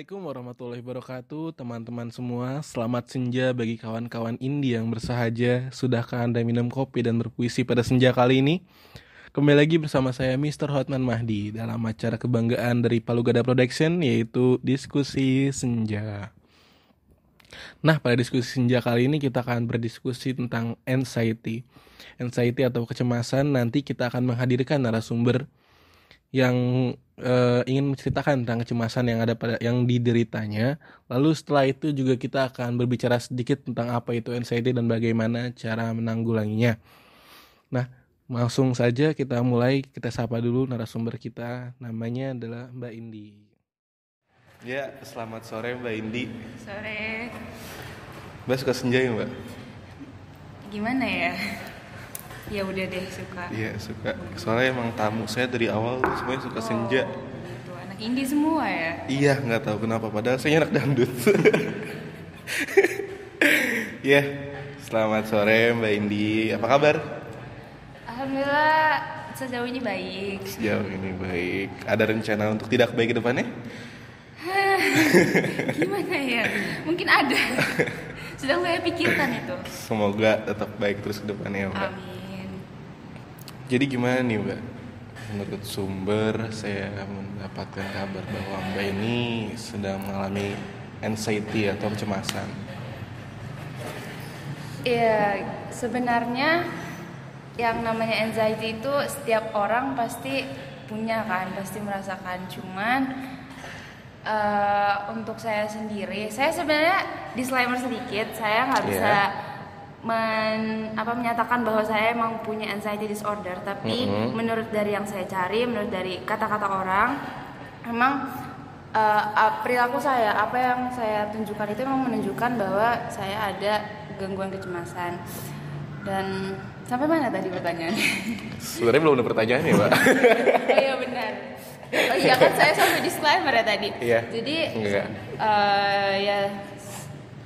Assalamualaikum warahmatullahi wabarakatuh Teman-teman semua Selamat senja bagi kawan-kawan indie yang bersahaja Sudahkah anda minum kopi dan berpuisi pada senja kali ini? Kembali lagi bersama saya Mr. Hotman Mahdi Dalam acara kebanggaan dari Palu Gada Production Yaitu Diskusi Senja Nah pada diskusi senja kali ini kita akan berdiskusi tentang anxiety Anxiety atau kecemasan Nanti kita akan menghadirkan narasumber yang uh, ingin menceritakan tentang kecemasan yang ada pada yang dideritanya. Lalu setelah itu juga kita akan berbicara sedikit tentang apa itu anxiety dan bagaimana cara menanggulanginya. Nah, langsung saja kita mulai kita sapa dulu narasumber kita. Namanya adalah Mbak Indi. Ya, selamat sore Mbak Indi. Sore. Mbak suka senja ya Mbak? Gimana ya? Ya udah deh suka. Iya suka. Soalnya emang tamu saya dari awal semuanya suka Oh, senja. gitu. Anak indie semua ya. Iya nggak tahu kenapa padahal saya anak dangdut. Ya, selamat sore Mbak Indi. Apa kabar? Alhamdulillah sejauh ini baik. Sejauh ini baik. Ada rencana untuk tidak baik ke depannya? Gimana ya? Mungkin ada. Sedang saya pikirkan itu. Semoga tetap baik terus ke depannya Mbak. Amin. Jadi gimana nih Mbak? Menurut sumber saya mendapatkan kabar bahwa Mbak ini sedang mengalami anxiety atau kecemasan. Ya sebenarnya yang namanya anxiety itu setiap orang pasti punya kan, pasti merasakan. Cuman eh, untuk saya sendiri, saya sebenarnya disclaimer sedikit, saya nggak bisa Iya. Men, apa menyatakan bahwa saya emang punya anxiety disorder. Tapi Mhm. menurut dari yang saya cari, menurut dari kata-kata orang, emang ah, perilaku saya, apa yang saya tunjukkan itu memang menunjukkan bahwa saya ada gangguan kecemasan. Dan sampai mana tadi pertanyaannya? Sebenarnya belum ada pertanyaan ya oh iya benar. Oh iya kan saya sampai disclaimer ya tadi. Iya. Jadi Enggak. eh, ya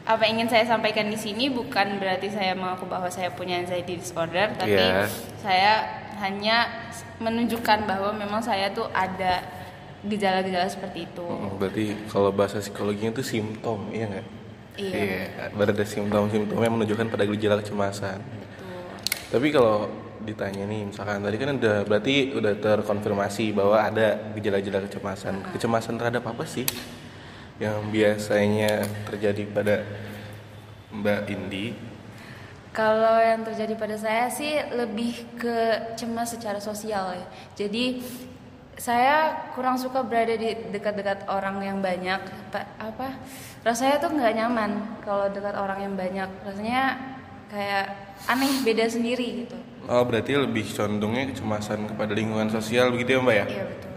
apa yang ingin saya sampaikan di sini bukan berarti saya mengaku bahwa saya punya anxiety disorder, tapi Iya. saya hanya menunjukkan bahwa memang saya tuh ada gejala-gejala seperti itu. Oh, Berarti kalau bahasa psikologinya itu simptom, iya nggak? Iya. Berada simptom-simptom yang menunjukkan pada gejala kecemasan. Betul. Tapi kalau ditanya nih, misalkan tadi kan udah berarti udah terkonfirmasi bahwa ada gejala-gejala kecemasan. Kecemasan terhadap apa sih yang biasanya terjadi pada Mbak Indi? Kalau yang terjadi pada saya sih lebih ke cemas secara sosial ya. Jadi saya kurang suka berada di dekat-dekat orang yang banyak. Apa, apa? Rasanya tuh nggak nyaman kalau dekat orang yang banyak. Rasanya kayak aneh, beda sendiri gitu. Oh, berarti lebih condongnya kecemasan kepada lingkungan sosial begitu ya, Mbak ya? Iya betul.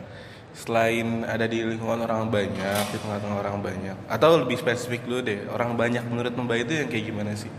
Selain ada di lingkungan orang banyak, di tengah-tengah orang banyak, atau lebih spesifik dulu deh, orang banyak menurut Mbak itu yang kayak gimana sih?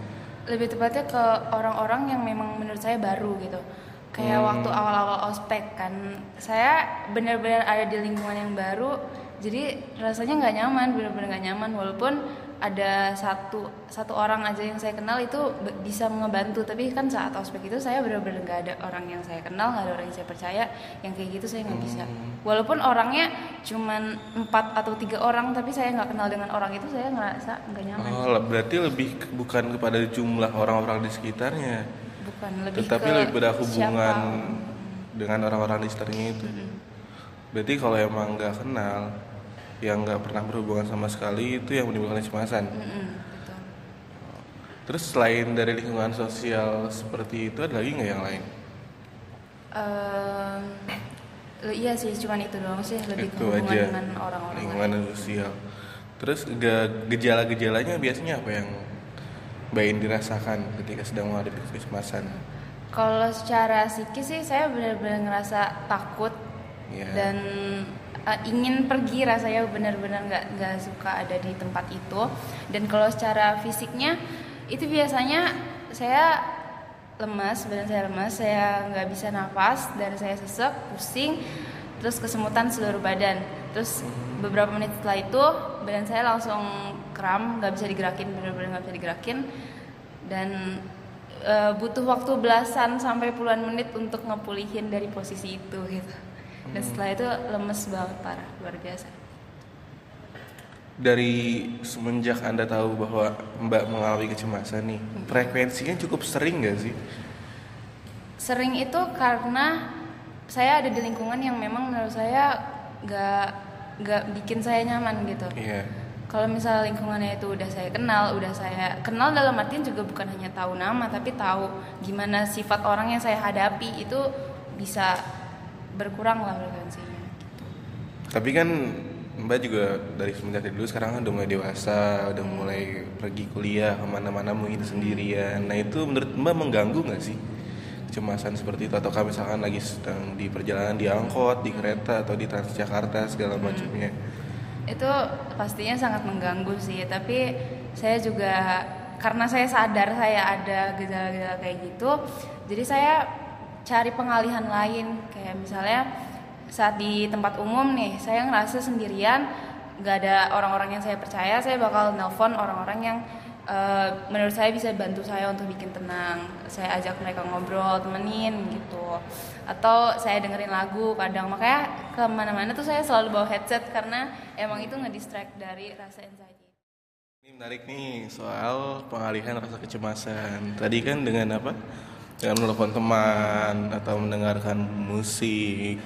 Lebih tepatnya ke orang-orang yang memang menurut saya baru gitu. Kayak Hmm. waktu awal-awal ospek kan, saya benar-benar ada di lingkungan yang baru, jadi rasanya nggak nyaman, benar-benar nggak nyaman. Walaupun ada satu satu orang aja yang saya kenal itu bisa ngebantu, tapi kan saat ospek itu saya benar-benar nggak ada orang yang saya kenal, nggak ada orang yang saya percaya, yang kayak gitu saya nggak bisa. Walaupun orangnya cuman empat atau tiga orang, tapi saya nggak kenal dengan orang itu, saya ngerasa nggak nyaman. Oh, berarti lebih ke- bukan kepada jumlah orang-orang di sekitarnya, Bukan lebih tetapi ke lebih pada hubungan siapa. dengan orang-orang di sekitarnya itu. Berarti kalau emang nggak kenal, yang nggak pernah berhubungan sama sekali itu yang menimbulkan kecemasan. Betul. Terus selain dari lingkungan sosial seperti itu ada lagi nggak yang lain? Le- iya sih, cuman itu doang sih lebih itu hubungan aja dengan orang-orang lingkungan lain. sosial. Terus ge- gejala-gejalanya biasanya apa yang Mbak Indi dirasakan ketika sedang menghadapi kecemasan? Kalau secara psikis sih saya benar-benar ngerasa takut Ya. dan eh, ingin pergi rasanya benar-benar nggak nggak suka ada di tempat itu. Dan kalau secara fisiknya itu biasanya saya lemas, badan saya lemas, saya nggak bisa nafas, dan saya sesek, pusing, terus kesemutan seluruh badan. Terus beberapa menit setelah itu badan saya langsung kram, nggak bisa digerakin, benar-benar nggak bisa digerakin, dan eh, butuh waktu belasan sampai puluhan menit untuk ngepulihin dari posisi itu gitu. Dan setelah itu lemes banget parah, luar biasa. dari semenjak anda tahu bahwa mbak mengalami kecemasan nih frekuensinya cukup sering gak sih Sering itu karena saya ada di lingkungan yang memang menurut saya nggak nggak bikin saya nyaman gitu. iya Kalau misalnya lingkungannya itu udah saya kenal, udah saya kenal dalam artian juga bukan hanya tahu nama, tapi tahu gimana sifat orang yang saya hadapi itu bisa berkurang lah frekuensinya. tapi kan mbak juga dari semenjak dulu sekarang kan udah mulai dewasa udah mulai pergi kuliah ke mana-mana mungkin sendirian. Nah itu menurut mbak mengganggu nggak sih kecemasan seperti itu? Atau misalkan lagi sedang di perjalanan di angkot di kereta atau di Transjakarta segala macamnya? Itu pastinya sangat mengganggu sih. Tapi saya juga karena saya sadar saya ada gejala-gejala kayak gitu jadi saya cari pengalihan lain. Kayak misalnya saat di tempat umum nih saya ngerasa sendirian nggak ada orang-orang yang saya percaya saya bakal nelpon orang-orang yang eh, menurut saya bisa bantu saya untuk bikin tenang. Saya ajak mereka ngobrol temenin gitu. Atau saya dengerin lagu kadang. Makanya ke mana-mana tuh saya selalu bawa headset karena emang itu ngedistract dari rasa anxiety. Ini menarik nih soal pengalihan rasa kecemasan. Tadi kan dengan apa? Dengan menelpon teman atau mendengarkan musik.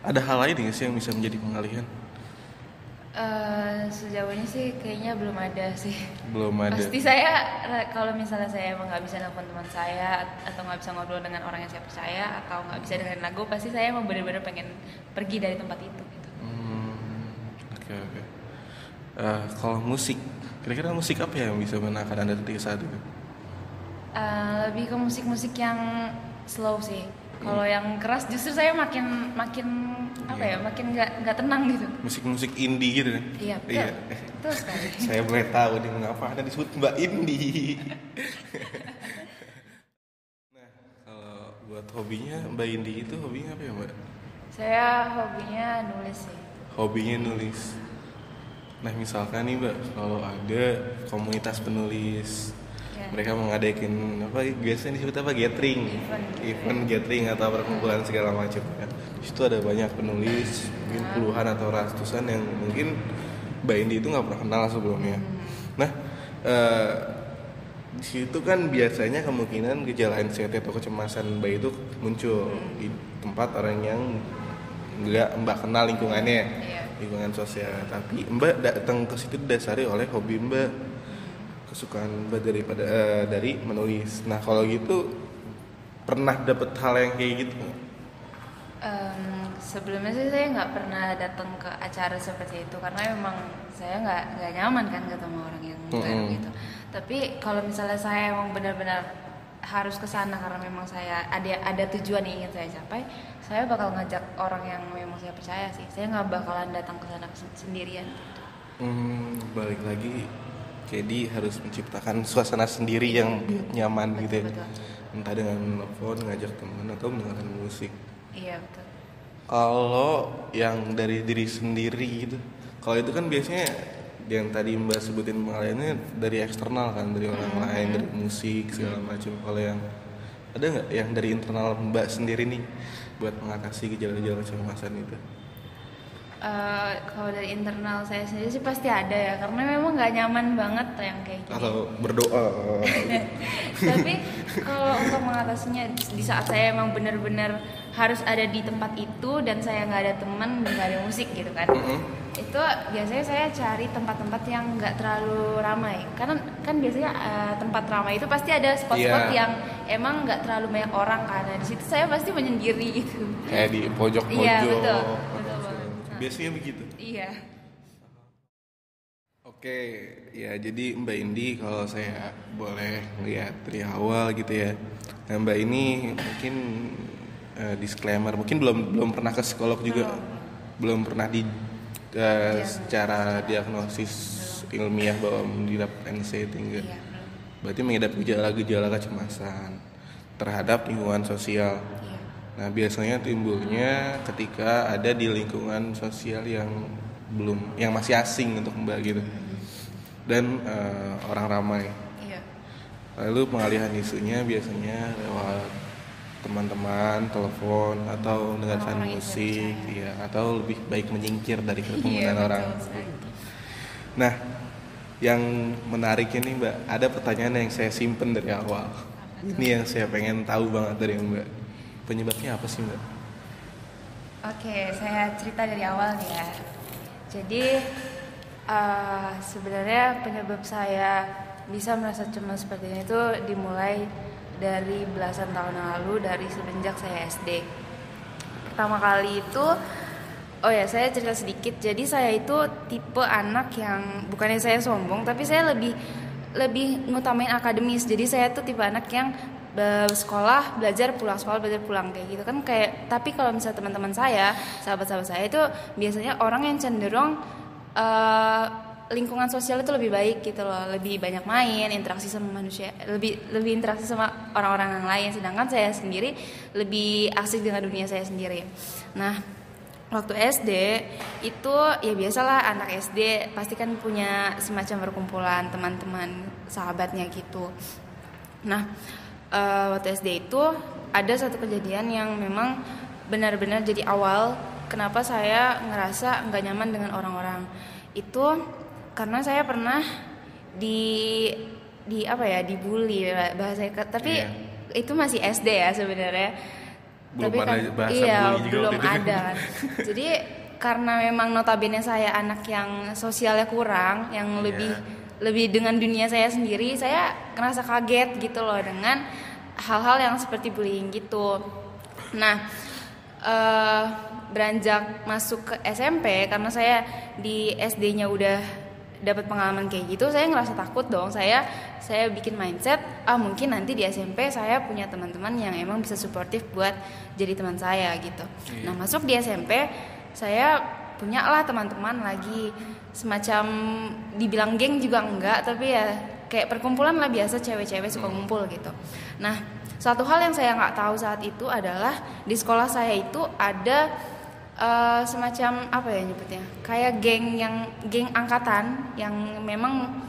Ada hal lain nggak sih yang bisa menjadi pengalihan? Eh, sejauh ini sih kayaknya belum ada sih Belum ada. pasti saya kalau misalnya saya emang nggak bisa nelfon teman saya atau nggak bisa ngobrol dengan orang yang saya percaya atau nggak bisa dengerin lagu pasti saya emang bener-bener pengen pergi dari tempat itu gitu. Hmm, Oke oke. Eh, kalau musik, kira-kira musik apa ya yang bisa menenangkan anda ketika saat itu? Eh, lebih ke musik-musik yang slow sih kalau yang keras justru saya makin makin apa ya makin nggak nggak tenang gitu Musik-musik indie gitu kan? iya betul Iya. betul sekali Saya boleh tahu nih mengapa anda disebut Mbak Indie. nah, kalau buat hobinya Mbak Indie itu hobinya apa ya Mbak? saya hobinya nulis sih hobinya nulis. Nah misalkan nih mbak, kalau ada komunitas penulis, Ya. mereka mengadakan apa? Biasanya disebut apa? Gathering, Event. event gathering atau perkumpulan segala macam. Kan. Di situ ada banyak penulis, mungkin puluhan atau ratusan yang mungkin mbak Indi itu nggak pernah kenal sebelumnya. Nah, eh, di situ kan biasanya kemungkinan gejala anxiety atau kecemasan mbak itu muncul di tempat orang yang nggak mbak kenal lingkungannya Iya. lingkungan sosial tapi mbak datang ke situ didasari oleh hobi mbak kesukaan mbak daripada eh, dari menulis nah kalau gitu pernah dapet hal yang kayak gitu? Em, sebelumnya sih saya nggak pernah datang ke acara seperti itu karena memang saya nggak nggak nyaman kan ketemu orang yang baru Mm-mm. gitu. Tapi kalau misalnya saya emang benar-benar harus ke sana karena memang saya ada ada tujuan yang ingin saya capai, saya bakal ngajak orang yang memang saya percaya sih. Saya nggak bakalan datang ke sana sendirian. Hmm, balik lagi jadi harus menciptakan suasana sendiri yang nyaman gitu ya Betul. entah dengan telepon ngajak teman atau mendengarkan musik Iya betul. Kalau yang dari diri sendiri gitu, kalau itu kan biasanya yang tadi mbak sebutin pengalihannya dari eksternal kan, dari orang lain, dari musik segala macam. Kalau yang ada nggak yang dari internal mbak sendiri nih buat mengatasi gejala-gejala kecemasan itu? Eh, kalau dari internal saya sendiri sih pasti ada ya karena memang nggak nyaman banget yang kayak gini. Atau berdoa? tapi kalau untuk mengatasinya di saat saya emang benar-benar harus ada di tempat itu dan saya nggak ada teman nggak ada musik gitu kan Mm-mm. itu biasanya saya cari tempat-tempat yang nggak terlalu ramai karena kan biasanya eh, tempat ramai itu pasti ada spot-spot Iya. yang emang nggak terlalu banyak orang karena di situ saya pasti menyendiri gitu Kayak di pojok-pojok. Iya, betul. Betul segala banget. macam. Nah. Biasanya begitu. iya Oke, ya jadi Mbak Indi kalau saya boleh lihat dari awal gitu ya. Nah, Mbak ini mungkin eh, disclaimer, mungkin belum belum pernah ke psikolog juga, belum pernah di eh, secara diagnosis ilmiah bahwa mengidap anxiety enggak. iya Berarti mengidap gejala-gejala kecemasan terhadap lingkungan sosial. Iya Nah, biasanya timbulnya ketika ada di lingkungan sosial yang belum yang masih asing untuk Mbak gitu. Dan eh, orang ramai. iya Lalu pengalihan isunya biasanya lewat teman-teman, telepon atau dengarkan Orang-orang yang musik, ya atau lebih baik menyingkir dari iya kerumunan orang. betul sekali. Nah, yang menarik ini Mbak, ada pertanyaan yang saya simpen dari awal. Ini yang saya pengen tahu banget dari Mbak. Penyebabnya apa sih Mbak? Oke, saya cerita dari awal ya. Jadi uh, sebenarnya penyebab saya bisa merasa cemas seperti ini itu dimulai dari belasan tahun lalu dari semenjak saya SD. Pertama kali itu Oh ya, saya cerita sedikit. Jadi saya itu tipe anak yang bukannya saya sombong, tapi saya lebih lebih ngutamain akademis. Jadi saya tuh tipe anak yang sekolah belajar pulang sekolah belajar pulang kayak gitu. Kan kayak tapi kalau misalnya teman-teman saya sahabat-sahabat saya itu biasanya orang yang cenderung uh, lingkungan sosial itu lebih baik gitu loh. Lebih banyak main interaksi sama manusia lebih lebih interaksi sama orang-orang yang lain. Sedangkan saya sendiri lebih asik dengan dunia saya sendiri. Nah waktu SD itu ya biasalah anak SD pasti kan punya semacam perkumpulan teman-teman sahabatnya gitu. Nah uh, waktu SD itu ada satu kejadian yang memang benar-benar jadi awal kenapa saya ngerasa nggak nyaman dengan orang-orang. Itu karena saya pernah di di apa ya dibully bahasa tapi yeah. itu masih SD ya sebenarnya. Belum tapi kan bahasa iya juga belum ada. Jadi karena memang notabene saya anak yang sosialnya kurang yang yeah. lebih lebih dengan dunia saya sendiri saya ngerasa kaget gitu loh dengan hal-hal yang seperti bullying gitu. Nah uh, beranjak masuk ke SMP karena saya di SD-nya udah dapat pengalaman kayak gitu saya ngerasa takut dong. Saya saya bikin mindset ah mungkin nanti di SMP saya punya teman-teman yang emang bisa suportif buat jadi teman saya gitu. Iya. nah masuk di SMP saya punya lah teman-teman lagi semacam dibilang geng juga enggak tapi ya kayak perkumpulan lah biasa cewek-cewek suka hmm. ngumpul gitu. Nah satu hal yang saya nggak tahu saat itu adalah di sekolah saya itu ada uh, semacam apa ya nyebutnya? Kayak geng yang geng angkatan yang memang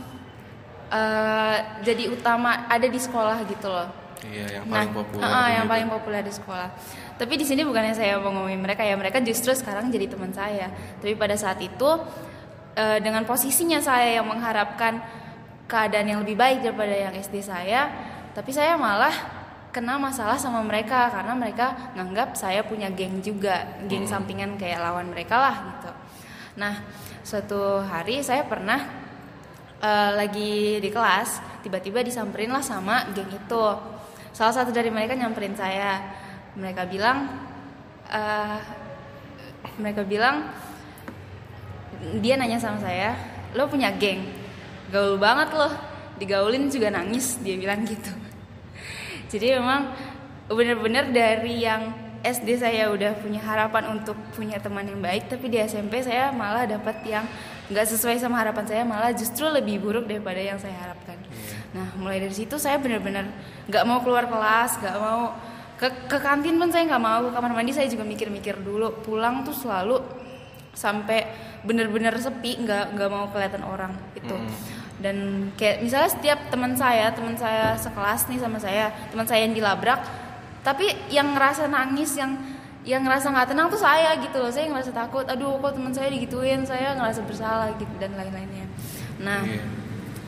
uh, jadi utama ada di sekolah gitu loh. Iya yang paling nah, populer uh, yang paling populer di sekolah. Tapi di sini bukannya saya mau ngomongin mereka ya mereka justru sekarang jadi teman saya. Tapi pada saat itu uh, dengan posisinya saya yang mengharapkan keadaan yang lebih baik daripada yang SD saya tapi saya malah kena masalah sama mereka karena mereka nganggap saya punya geng juga geng hmm. sampingan kayak lawan mereka lah gitu. Nah suatu hari saya pernah uh, lagi di kelas tiba-tiba disamperin lah sama geng itu. Salah satu dari mereka nyamperin saya. Mereka bilang uh, mereka bilang dia nanya sama saya lo punya geng? Gaul banget loh. Digaulin juga nangis dia bilang gitu. Jadi memang benar-benar dari yang SD saya udah punya harapan untuk punya teman yang baik tapi di SMP saya malah dapat yang nggak sesuai sama harapan saya malah justru lebih buruk daripada yang saya harapkan. Iya. nah mulai dari situ saya benar-benar nggak mau keluar kelas nggak mau ke ke kantin pun saya nggak mau ke kamar mandi saya juga mikir-mikir dulu. Pulang tuh selalu sampai benar-benar sepi nggak nggak mau kelihatan orang itu hmm dan kayak misalnya setiap teman saya teman saya sekelas nih sama saya teman saya yang dilabrak tapi yang ngerasa nangis yang yang ngerasa nggak tenang tuh saya gitu loh. Saya ngerasa takut aduh kok teman saya digituin? Saya ngerasa bersalah gitu dan lain-lainnya. Nah yeah.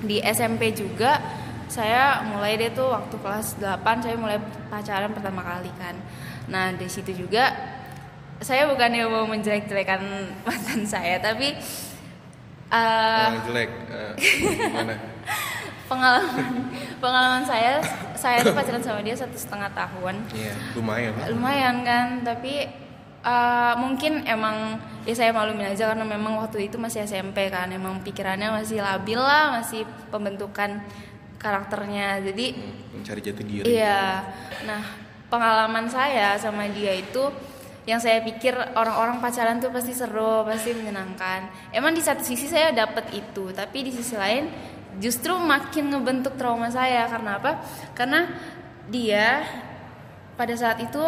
di SMP juga saya mulai deh tuh waktu kelas 8 saya mulai pacaran pertama kali kan. Nah di situ juga saya bukannya mau menjelek-jelekan mantan saya tapi uh, yang jelek uh, gimana? Pengalaman pengalaman saya saya tuh pacaran sama dia satu setengah tahun. Iya lumayan lumayan kan tapi uh, mungkin emang ya saya malumin aja karena memang waktu itu masih SMP kan emang pikirannya masih labil lah masih pembentukan karakternya. Jadi hmm, mencari jati diri. Iya nah pengalaman saya sama dia itu yang saya pikir orang-orang pacaran tuh pasti seru, pasti menyenangkan. Emang di satu sisi saya dapat itu, tapi di sisi lain justru makin ngebentuk trauma saya karena apa? Karena dia pada saat itu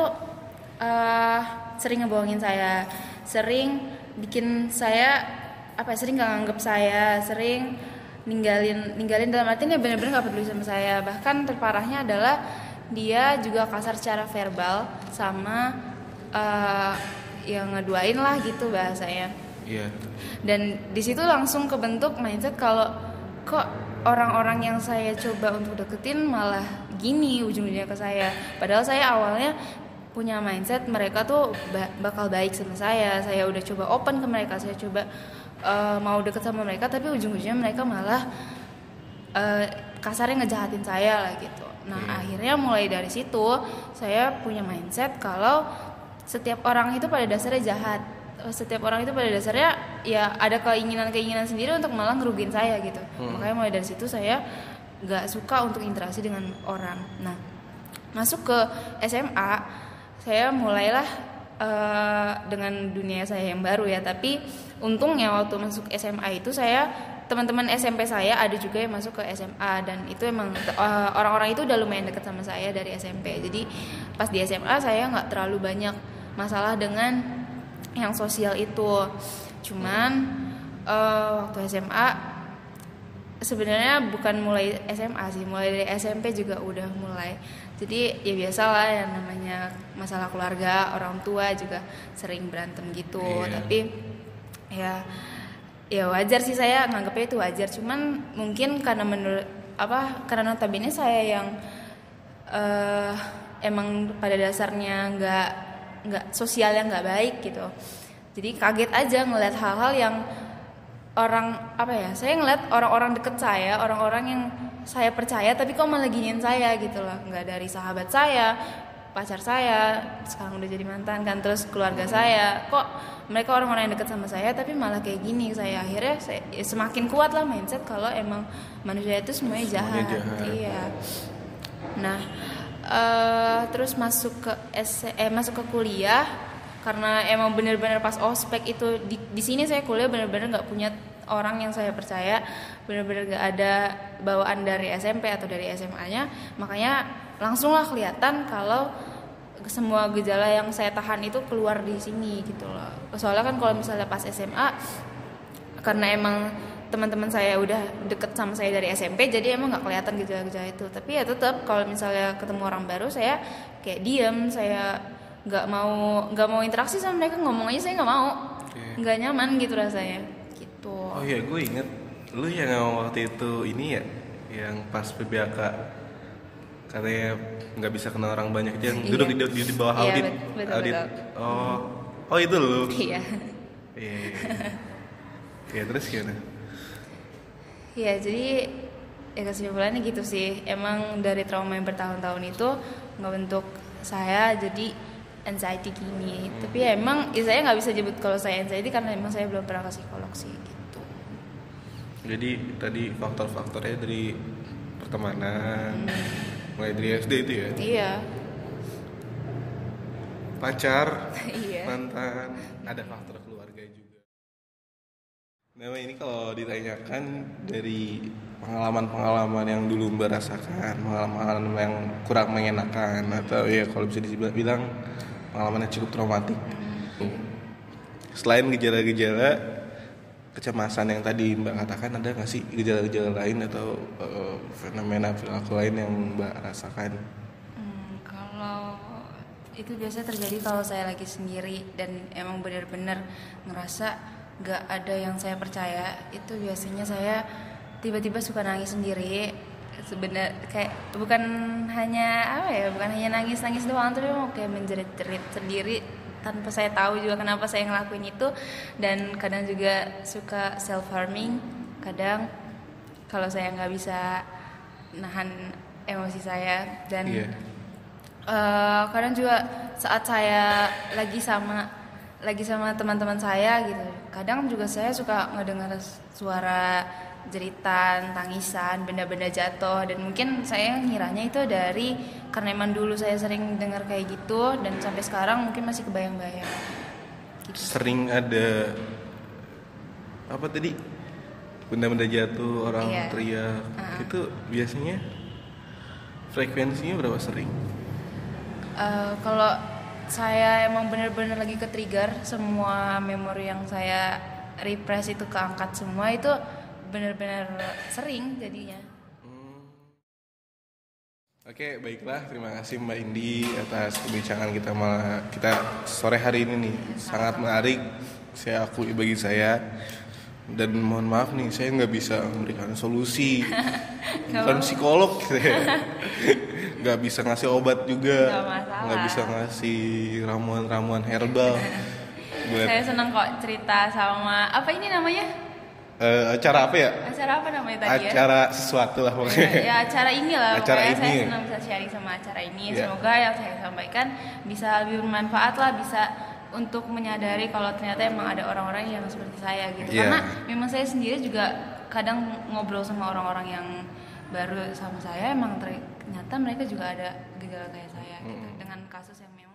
uh, sering ngebohongin saya, sering bikin saya apa? Ya, sering gak nganggep saya, sering ninggalin ninggalin dalam artinya benar-benar gak peduli sama saya. Bahkan terparahnya adalah dia juga kasar secara verbal sama uh, yang ngeduain lah gitu bahasanya Iya. dan di situ langsung kebentuk mindset kalau kok orang-orang yang saya coba untuk deketin malah gini ujung-ujungnya ke saya padahal saya awalnya punya mindset mereka tuh ba- bakal baik sama saya saya udah coba open ke mereka saya coba eh, mau deket sama mereka tapi ujung-ujungnya mereka malah eh, kasarnya ngejahatin saya lah gitu. Nah Iya. akhirnya mulai dari situ saya punya mindset kalau setiap orang itu pada dasarnya jahat. Setiap orang itu pada dasarnya ya ada keinginan-keinginan sendiri untuk malah ngerugiin saya gitu. Makanya mulai dari situ saya nggak suka untuk interaksi dengan orang. Nah masuk ke SMA saya mulailah eh, dengan dunia saya yang baru ya tapi untungnya waktu masuk SMA itu saya teman-teman SMP saya ada juga yang masuk ke SMA dan itu emang eh, orang-orang itu udah lumayan deket sama saya dari SMP jadi pas di SMA saya nggak terlalu banyak masalah dengan yang sosial itu cuman eh, waktu SMA sebenarnya bukan mulai SMA sih, mulai dari SMP juga udah mulai. Jadi ya biasalah yang namanya masalah keluarga, orang tua juga sering berantem gitu. Iya. Tapi ya ya wajar sih saya nganggapnya itu wajar. Cuman mungkin karena menurut apa karena notabene saya yang eh emang pada dasarnya nggak nggak sosialnya nggak baik gitu. Jadi kaget aja ngeliat hal-hal yang orang apa ya saya ngeliat orang-orang deket saya orang-orang yang saya percaya tapi kok malah giniin saya gitu loh nggak dari sahabat saya pacar saya sekarang udah jadi mantan kan terus keluarga saya. Kok mereka orang-orang yang deket sama saya tapi malah kayak gini saya akhirnya saya, ya semakin kuat lah mindset kalau emang manusia itu semuanya jahat, Semuanya jahat. iya. Nah eh, terus masuk ke S eh masuk ke kuliah karena emang bener-bener pas ospek itu di, di sini saya kuliah bener-bener nggak punya orang yang saya percaya bener-bener nggak ada bawaan dari SMP atau dari SMA-nya makanya langsunglah kelihatan kalau semua gejala yang saya tahan itu keluar di sini gitu loh. Soalnya kan kalau misalnya pas SMA karena emang teman-teman saya udah deket sama saya dari SMP jadi emang nggak kelihatan gejala-gejala itu. Tapi ya tetap kalau misalnya ketemu orang baru saya kayak diem saya nggak mau nggak mau interaksi sama mereka ngomong aja saya nggak mau. Nggak nyaman gitu rasanya. Gitu. Oh iya, gue inget lu yang waktu itu ini ya, yang pas PBAK katanya nggak bisa kenal orang banyak itu yang Iya. duduk di, di, di bawah Iya, audit. bet- betul, audit. betul. Oh, oh itu lu. iya Iya. iya, iya. Ya terus gimana? ya jadi ya kesimpulannya gitu sih emang dari trauma yang bertahun-tahun itu ngebentuk saya jadi anxiety gini tapi ya emang ya saya nggak bisa nyebut kalau saya anxiety karena emang saya belum pernah ke psikolog sih gitu Jadi tadi faktor-faktornya dari pertemanan, Hmm. Mulai dari SD itu ya, iya pacar, iya mantan, ada faktor keluarga juga. Nah ini kalau ditanyakan dari pengalaman-pengalaman yang dulu mbak rasakan, pengalaman yang kurang mengenakan atau ya kalau bisa dibilang pengalaman yang cukup traumatik. Selain gejala-gejala kecemasan yang tadi mbak katakan, ada nggak sih gejala-gejala lain atau eh, fenomena perilaku lain yang mbak rasakan? Hmm, kalau itu biasanya terjadi kalau saya lagi sendiri dan emang benar-benar ngerasa gak ada yang saya percaya itu biasanya saya tiba-tiba suka nangis sendiri sebenarnya kayak bukan hanya apa ya bukan hanya nangis nangis doang tapi mau kayak menjerit-jerit sendiri tanpa saya tahu juga kenapa saya ngelakuin itu. Dan kadang juga suka self harming kadang kalau saya nggak bisa nahan emosi saya. Dan Iya. Eh, kadang juga saat saya lagi sama lagi sama teman-teman saya gitu kadang juga saya suka ngedengar suara jeritan tangisan benda-benda jatuh dan mungkin saya ngiranya itu dari karena emang dulu saya sering dengar kayak gitu dan sampai sekarang mungkin masih kebayang-bayang gitu. sering ada apa tadi benda-benda jatuh orang Iya. teriak Ah. itu biasanya frekuensinya berapa sering Eh, kalau saya emang bener-bener lagi ke trigger semua memori yang saya repress itu keangkat semua itu bener-bener sering jadinya Oke, baiklah. Terima kasih Mbak Indi atas perbincangan kita malah kita sore hari ini nih. Sangat menarik. Saya akui bagi saya. Dan mohon maaf nih, saya nggak bisa memberikan solusi. Bukan psikolog. Nggak bisa ngasih obat juga. Nggak bisa ngasih ramuan-ramuan herbal. Buat Saya senang kok cerita sama apa ini namanya? Eh, acara apa ya? Acara apa namanya tadi ya? Acara sesuatu lah pokoknya. ya acara ini lah Acara pokoknya saya ini. senang bisa sharing sama acara ini Ya. semoga yang saya sampaikan bisa lebih bermanfaat lah bisa untuk menyadari kalau ternyata emang ada orang-orang yang seperti saya gitu Ya. karena memang saya sendiri juga kadang ngobrol sama orang-orang yang baru sama saya emang ternyata mereka juga ada gejala kayak saya gitu dengan kasus yang memang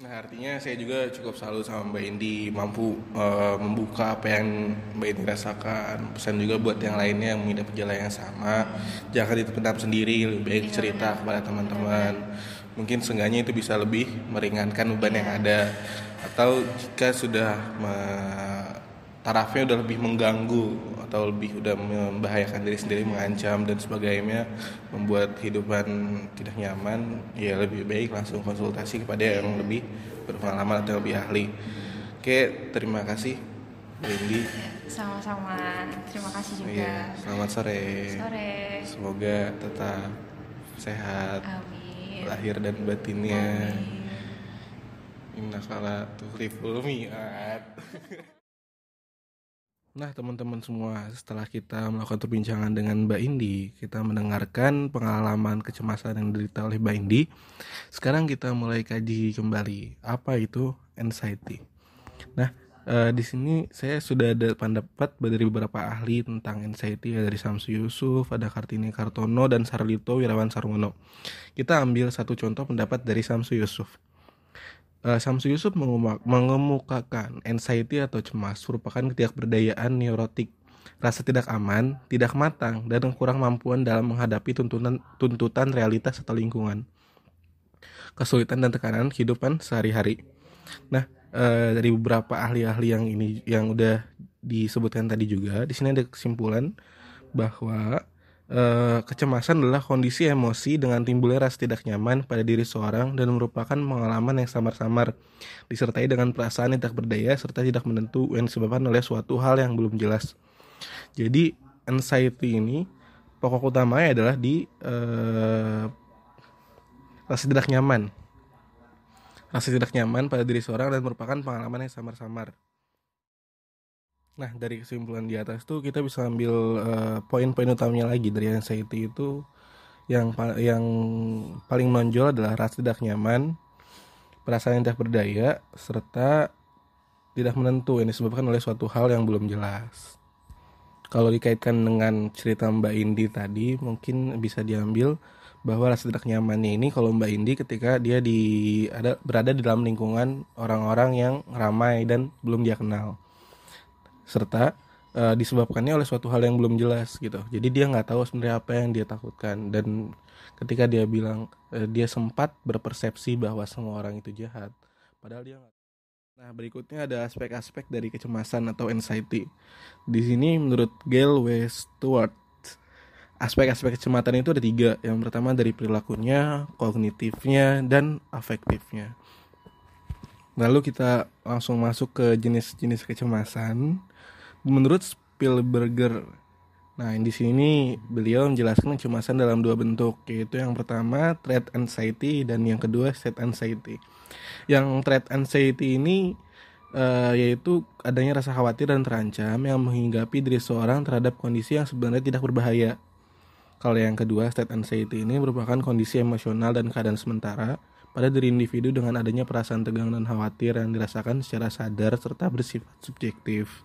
Nah artinya saya juga cukup salut sama Mbak Indi mampu eh, membuka apa yang Mbak Indi rasakan. Pesan juga buat yang lainnya yang mengidap gejala yang sama jangan dipendam sendiri lebih baik cerita kepada teman-teman. Mungkin seenggaknya itu bisa lebih meringankan beban yang ada. Atau jika sudah me- tarafnya udah lebih mengganggu atau lebih udah membahayakan diri sendiri mengancam dan sebagainya membuat kehidupan tidak nyaman ya lebih baik langsung konsultasi kepada yang lebih berpengalaman atau lebih ahli. Oke terima kasih Wendy. Sama-sama. Terima kasih juga. Iya selamat sore. Sore. Semoga tetap sehat amin. lahir dan batinnya. Amin. Innakala tuhriful mi'ad. Nah teman-teman semua setelah kita melakukan perbincangan dengan Mbak Indi Kita mendengarkan pengalaman kecemasan yang diderita oleh Mbak Indi. Sekarang kita mulai kaji kembali. Apa itu anxiety? Nah eh, di sini saya sudah ada pendapat dari beberapa ahli tentang anxiety Ada dari Samsu Yusuf, ada Kartini Kartono, dan Sarlito Wirawan Sarwono. Kita ambil satu contoh pendapat dari Samsu Yusuf Eh, Samsu Yusuf mengemukakan anxiety atau cemas merupakan ketidakberdayaan neurotik, rasa tidak aman, tidak matang, dan kurang mampuan dalam menghadapi tuntutan, tuntutan realitas atau lingkungan, kesulitan dan tekanan kehidupan sehari-hari. Nah, eh, dari beberapa ahli-ahli yang ini yang udah disebutkan tadi juga, di sini ada kesimpulan bahwa eh, kecemasan adalah kondisi emosi dengan timbulnya rasa tidak nyaman pada diri seorang dan merupakan pengalaman yang samar-samar disertai dengan perasaan yang tidak berdaya serta tidak menentu yang disebabkan oleh suatu hal yang belum jelas. Jadi anxiety ini pokok utamanya adalah di eh, rasa tidak nyaman. Rasa tidak nyaman pada diri seorang dan merupakan pengalaman yang samar-samar. Nah, dari kesimpulan di atas tuh kita bisa ambil eh, poin-poin utamanya lagi. Dari anxiety itu yang yang paling menonjol adalah rasa tidak nyaman, perasaan yang tidak berdaya, serta tidak menentu. Yang disebabkan oleh suatu hal yang belum jelas. Kalau dikaitkan dengan cerita Mbak Indi tadi, mungkin bisa diambil bahwa rasa tidak nyamannya ini kalau Mbak Indi ketika dia di ada berada di dalam lingkungan orang-orang yang ramai dan belum dia kenal serta eh, disebabkannya oleh suatu hal yang belum jelas gitu. Jadi dia nggak tahu sebenarnya apa yang dia takutkan dan ketika dia bilang eh, dia sempat berpersepsi bahwa semua orang itu jahat, padahal dia nggak. Nah berikutnya ada aspek-aspek dari kecemasan atau anxiety. Di sini menurut Gail. Stewart aspek-aspek kecemasan itu ada tiga. Yang pertama dari perilakunya, kognitifnya, dan afektifnya. Lalu kita langsung masuk ke jenis-jenis kecemasan. Menurut Spielberger, nah di sini beliau menjelaskan kecemasan dalam dua bentuk, yaitu yang pertama threat anxiety dan yang kedua state anxiety. Yang threat anxiety ini eh, yaitu adanya rasa khawatir dan terancam yang menghinggapi diri seorang terhadap kondisi yang sebenarnya tidak berbahaya. Kalau yang kedua, state anxiety ini merupakan kondisi emosional dan keadaan sementara pada diri individu dengan adanya perasaan tegang dan khawatir yang dirasakan secara sadar serta bersifat subjektif.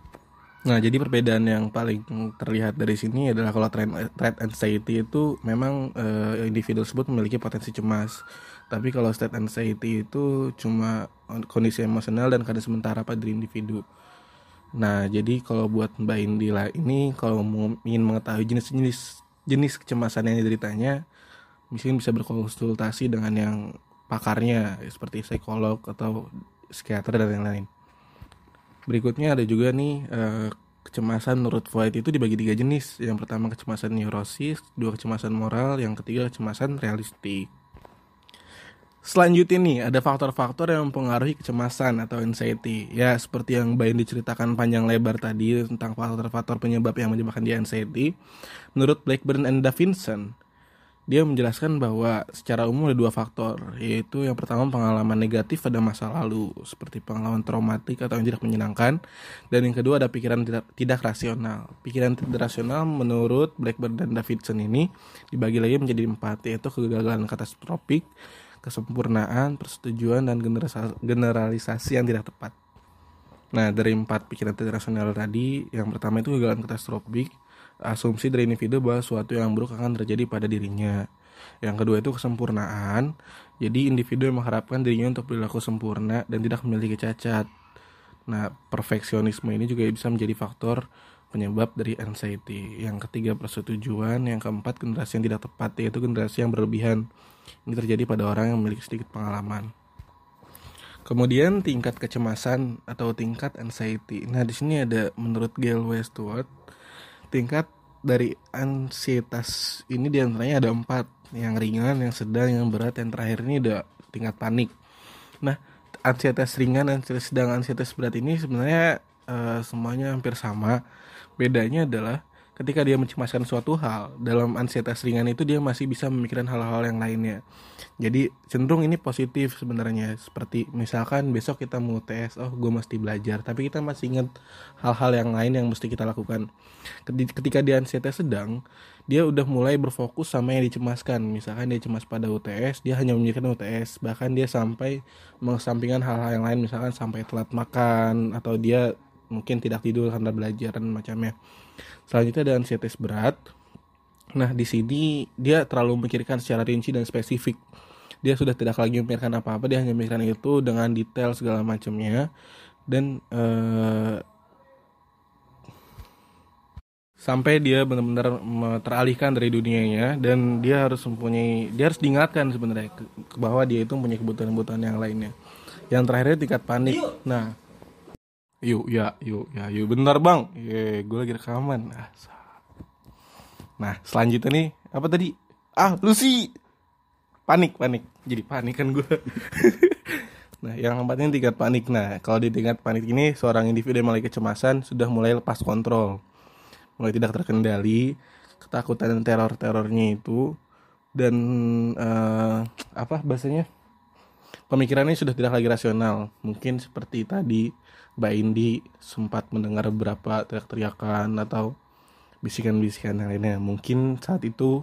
Nah, jadi perbedaan yang paling terlihat dari sini adalah kalau threat, threat anxiety itu memang eh, individu tersebut memiliki potensi cemas. Tapi kalau state anxiety itu cuma kondisi emosional dan keadaan sementara pada individu. Nah, jadi kalau buat Mbak Indila ini kalau mau ingin mengetahui jenis-jenis jenis kecemasan yang dideritanya, mungkin bisa berkonsultasi dengan yang pakarnya seperti psikolog atau psikiater dan yang lain. Berikutnya ada juga nih eh, kecemasan menurut Freud itu dibagi tiga jenis. Yang pertama kecemasan neurosis, dua kecemasan moral, yang ketiga kecemasan realistik. Selanjutnya nih, ada faktor-faktor yang mempengaruhi kecemasan atau anxiety. Ya, seperti yang Bayan diceritakan panjang lebar tadi tentang faktor-faktor penyebab yang menyebabkan dia anxiety. Menurut Blackburn and Davidson, dia menjelaskan bahwa secara umum ada dua faktor, yaitu yang pertama pengalaman negatif pada masa lalu, seperti pengalaman traumatik atau yang tidak menyenangkan, dan yang kedua ada pikiran tidak, tidak rasional. Pikiran tidak rasional menurut Blackburn dan Davidson ini dibagi lagi menjadi empat, yaitu kegagalan katastrofik, kesempurnaan, persetujuan, dan generalisasi yang tidak tepat. Nah, dari empat pikiran tidak rasional tadi, yang pertama itu kegagalan katastrofik, asumsi dari individu bahwa suatu yang buruk akan terjadi pada dirinya. Yang kedua itu kesempurnaan, jadi individu yang mengharapkan dirinya untuk berlaku sempurna dan tidak memiliki cacat. Nah, perfeksionisme ini juga bisa menjadi faktor penyebab dari anxiety. Yang ketiga persetujuan, yang keempat generasi yang tidak tepat yaitu generasi yang berlebihan. Ini terjadi pada orang yang memiliki sedikit pengalaman. Kemudian tingkat kecemasan atau tingkat anxiety. Nah, di sini ada menurut Gail Westwood tingkat dari ansietas ini di antaranya ada empat yang ringan, yang sedang, yang berat, yang terakhir ini ada tingkat panik. Nah, ansietas ringan, ansietas sedang, ansietas berat ini sebenarnya uh, semuanya hampir sama. Bedanya adalah ketika dia mencemaskan suatu hal dalam ansietas ringan itu dia masih bisa memikirkan hal-hal yang lainnya. Jadi cenderung ini positif sebenarnya. Seperti misalkan besok kita mau tes oh gue mesti belajar. Tapi kita masih ingat hal-hal yang lain yang mesti kita lakukan. Ketika dia ansietas sedang dia udah mulai berfokus sama yang dicemaskan. Misalkan dia cemas pada UTS dia hanya memikirkan UTS bahkan dia sampai mengesampingkan hal-hal yang lain misalkan sampai telat makan atau dia mungkin tidak tidur karena belajar dan macamnya Selanjutnya ada ansietas berat. Nah, di sini dia terlalu memikirkan secara rinci dan spesifik. Dia sudah tidak lagi memikirkan apa-apa, dia hanya memikirkan itu dengan detail segala macamnya dan uh, sampai dia benar-benar teralihkan dari dunianya dan dia harus mempunyai dia harus diingatkan sebenarnya bahwa dia itu mempunyai kebutuhan-kebutuhan yang lainnya. Yang terakhirnya tingkat panik. Nah, Yuk, ya, yuk, ya, yuk. Bentar bang, ye, gue lagi rekaman. Ah, nah, selanjutnya nih, apa tadi? Ah, Lucy, panik, panik. Jadi panik kan gue. nah, yang keempatnya tingkat panik. Nah, kalau di tingkat panik ini, seorang individu yang mulai kecemasan sudah mulai lepas kontrol, mulai tidak terkendali, ketakutan dan teror-terornya itu, dan uh, apa bahasanya? Pemikirannya sudah tidak lagi rasional. Mungkin seperti tadi Mbak Indi sempat mendengar beberapa teriak-teriakan atau bisikan-bisikan yang lainnya. Mungkin saat itu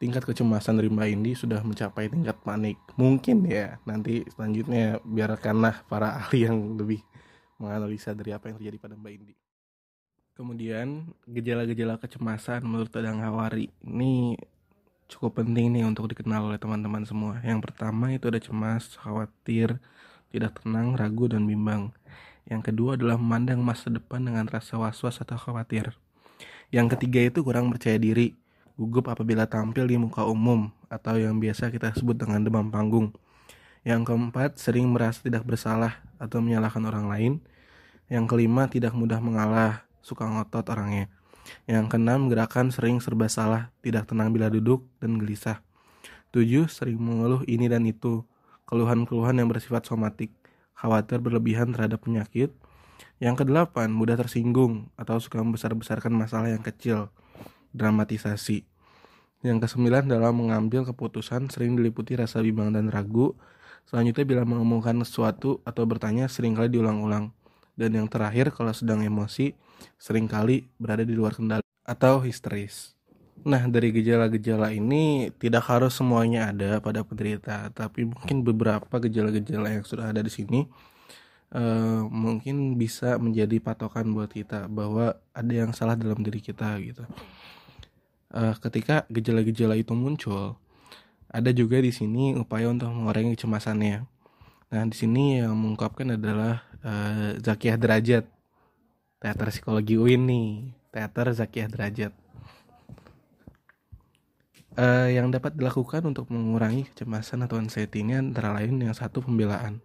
tingkat kecemasan dari Mbak Indi sudah mencapai tingkat panik. Mungkin ya nanti selanjutnya biarkanlah para ahli yang lebih menganalisa dari apa yang terjadi pada Mbak Indi. Kemudian gejala-gejala kecemasan menurut Tadang Hawari ini cukup penting nih untuk dikenal oleh teman-teman semua. Yang pertama itu ada cemas, khawatir, tidak tenang, ragu, dan bimbang. Yang kedua adalah memandang masa depan dengan rasa was-was atau khawatir. Yang ketiga itu kurang percaya diri, gugup apabila tampil di muka umum atau yang biasa kita sebut dengan demam panggung. Yang keempat, sering merasa tidak bersalah atau menyalahkan orang lain. Yang kelima, tidak mudah mengalah, suka ngotot orangnya. Yang keenam, gerakan sering serba salah, tidak tenang bila duduk, dan gelisah. Tujuh, sering mengeluh ini dan itu, keluhan-keluhan yang bersifat somatik khawatir berlebihan terhadap penyakit. Yang kedelapan, mudah tersinggung atau suka membesar-besarkan masalah yang kecil, dramatisasi. Yang kesembilan dalam mengambil keputusan sering diliputi rasa bimbang dan ragu. Selanjutnya bila mengumumkan sesuatu atau bertanya sering kali diulang-ulang. Dan yang terakhir kalau sedang emosi sering kali berada di luar kendali atau histeris. Nah, dari gejala-gejala ini tidak harus semuanya ada pada penderita, tapi mungkin beberapa gejala-gejala yang sudah ada di sini uh, mungkin bisa menjadi patokan buat kita bahwa ada yang salah dalam diri kita gitu. Uh, ketika gejala-gejala itu muncul, ada juga di sini upaya untuk mengurangi kecemasannya. Nah, di sini yang mengungkapkan adalah uh, Zakiah Derajat, teater psikologi UIN teater Zakiah Derajat uh, yang dapat dilakukan untuk mengurangi kecemasan atau anxiety ini antara lain yang satu pembelaan.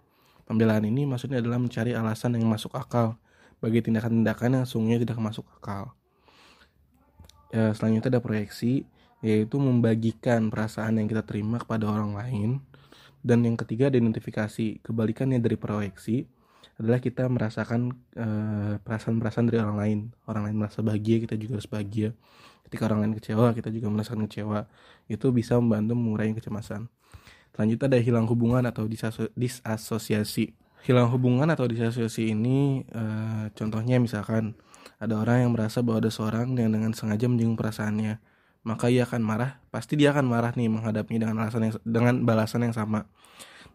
Pembelaan ini maksudnya adalah mencari alasan yang masuk akal bagi tindakan-tindakan yang sungguhnya tidak masuk akal. Ya, selanjutnya ada proyeksi, yaitu membagikan perasaan yang kita terima kepada orang lain. Dan yang ketiga ada identifikasi, kebalikannya dari proyeksi adalah kita merasakan perasaan perasaan-perasaan dari orang lain. Orang lain merasa bahagia, kita juga harus bahagia. Ketika orang lain kecewa, kita juga merasakan kecewa. Itu bisa membantu mengurangi kecemasan. Selanjutnya ada hilang hubungan atau disasosiasi. Hilang hubungan atau disasosiasi ini e, contohnya misalkan ada orang yang merasa bahwa ada seorang yang dengan sengaja menyinggung perasaannya, maka ia akan marah. Pasti dia akan marah nih menghadapinya dengan alasan yang dengan balasan yang sama.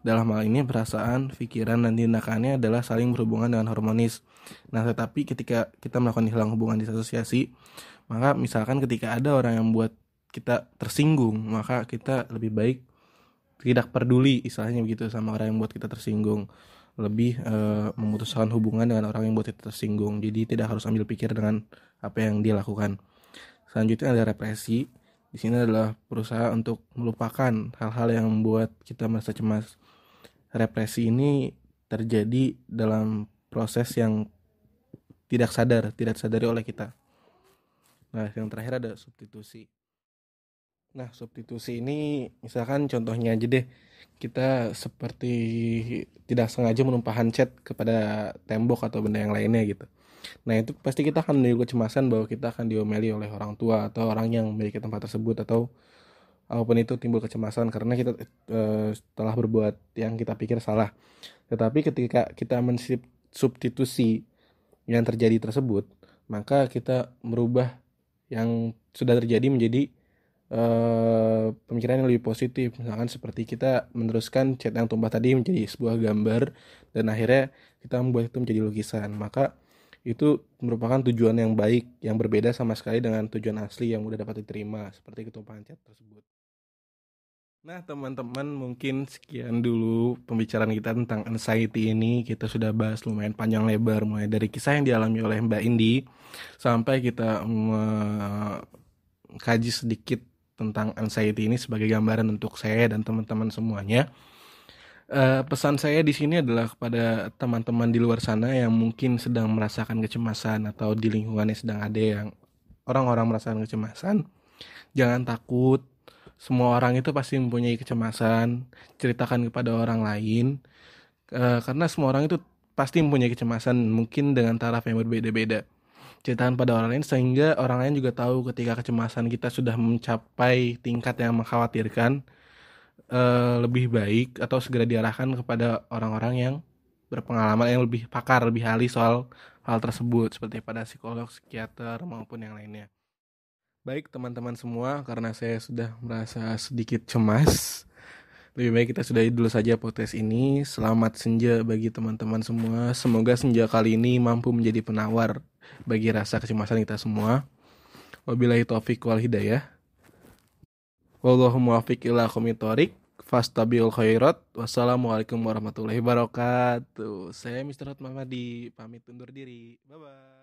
Dalam hal ini perasaan, pikiran, dan tindakannya adalah saling berhubungan dengan harmonis. Nah, tetapi ketika kita melakukan hilang hubungan disasosiasi, maka misalkan ketika ada orang yang buat kita tersinggung, maka kita lebih baik tidak peduli istilahnya begitu sama orang yang buat kita tersinggung. Lebih e, memutuskan hubungan dengan orang yang buat kita tersinggung. Jadi tidak harus ambil pikir dengan apa yang dia lakukan. Selanjutnya ada represi. Di sini adalah berusaha untuk melupakan hal-hal yang membuat kita merasa cemas. Represi ini terjadi dalam proses yang tidak sadar tidak sadari oleh kita nah yang terakhir ada substitusi Nah, substitusi ini misalkan contohnya aja deh, kita seperti tidak sengaja menumpahkan chat kepada tembok atau benda yang lainnya gitu. Nah, itu pasti kita akan memiliki kecemasan bahwa kita akan diomeli oleh orang tua atau orang yang memiliki tempat tersebut atau apa pun itu timbul kecemasan karena kita e, telah berbuat yang kita pikir salah. Tetapi ketika kita mensubstitusi yang terjadi tersebut, maka kita merubah yang sudah terjadi menjadi uh, pemikiran yang lebih positif. Misalkan seperti kita meneruskan chat yang tumpah tadi menjadi sebuah gambar dan akhirnya kita membuat itu menjadi lukisan. Maka itu merupakan tujuan yang baik yang berbeda sama sekali dengan tujuan asli yang udah dapat diterima seperti ketumpahan chat tersebut Nah teman-teman mungkin sekian dulu pembicaraan kita tentang anxiety ini Kita sudah bahas lumayan panjang lebar Mulai dari kisah yang dialami oleh Mbak Indi Sampai kita mengkaji sedikit tentang anxiety ini sebagai gambaran untuk saya dan teman-teman semuanya. Uh, pesan saya di sini adalah kepada teman-teman di luar sana yang mungkin sedang merasakan kecemasan atau di lingkungannya sedang ada yang orang-orang merasakan kecemasan. Jangan takut. Semua orang itu pasti mempunyai kecemasan. Ceritakan kepada orang lain. Uh, karena semua orang itu pasti mempunyai kecemasan mungkin dengan taraf yang berbeda-beda ceritakan pada orang lain sehingga orang lain juga tahu ketika kecemasan kita sudah mencapai tingkat yang mengkhawatirkan uh, lebih baik atau segera diarahkan kepada orang-orang yang berpengalaman yang lebih pakar lebih ahli soal hal tersebut seperti pada psikolog, psikiater maupun yang lainnya. Baik teman-teman semua, karena saya sudah merasa sedikit cemas, lebih baik kita sudahi dulu saja podcast ini. Selamat senja bagi teman-teman semua. Semoga senja kali ini mampu menjadi penawar bagi rasa kecemasan kita semua. Wabillahi taufik wal hidayah. Wallahu muwaffiq ila qomitorik. Fastabiul khairat. Wassalamualaikum warahmatullahi wabarakatuh. Saya Mr. Hotmamadi pamit undur diri. Bye bye.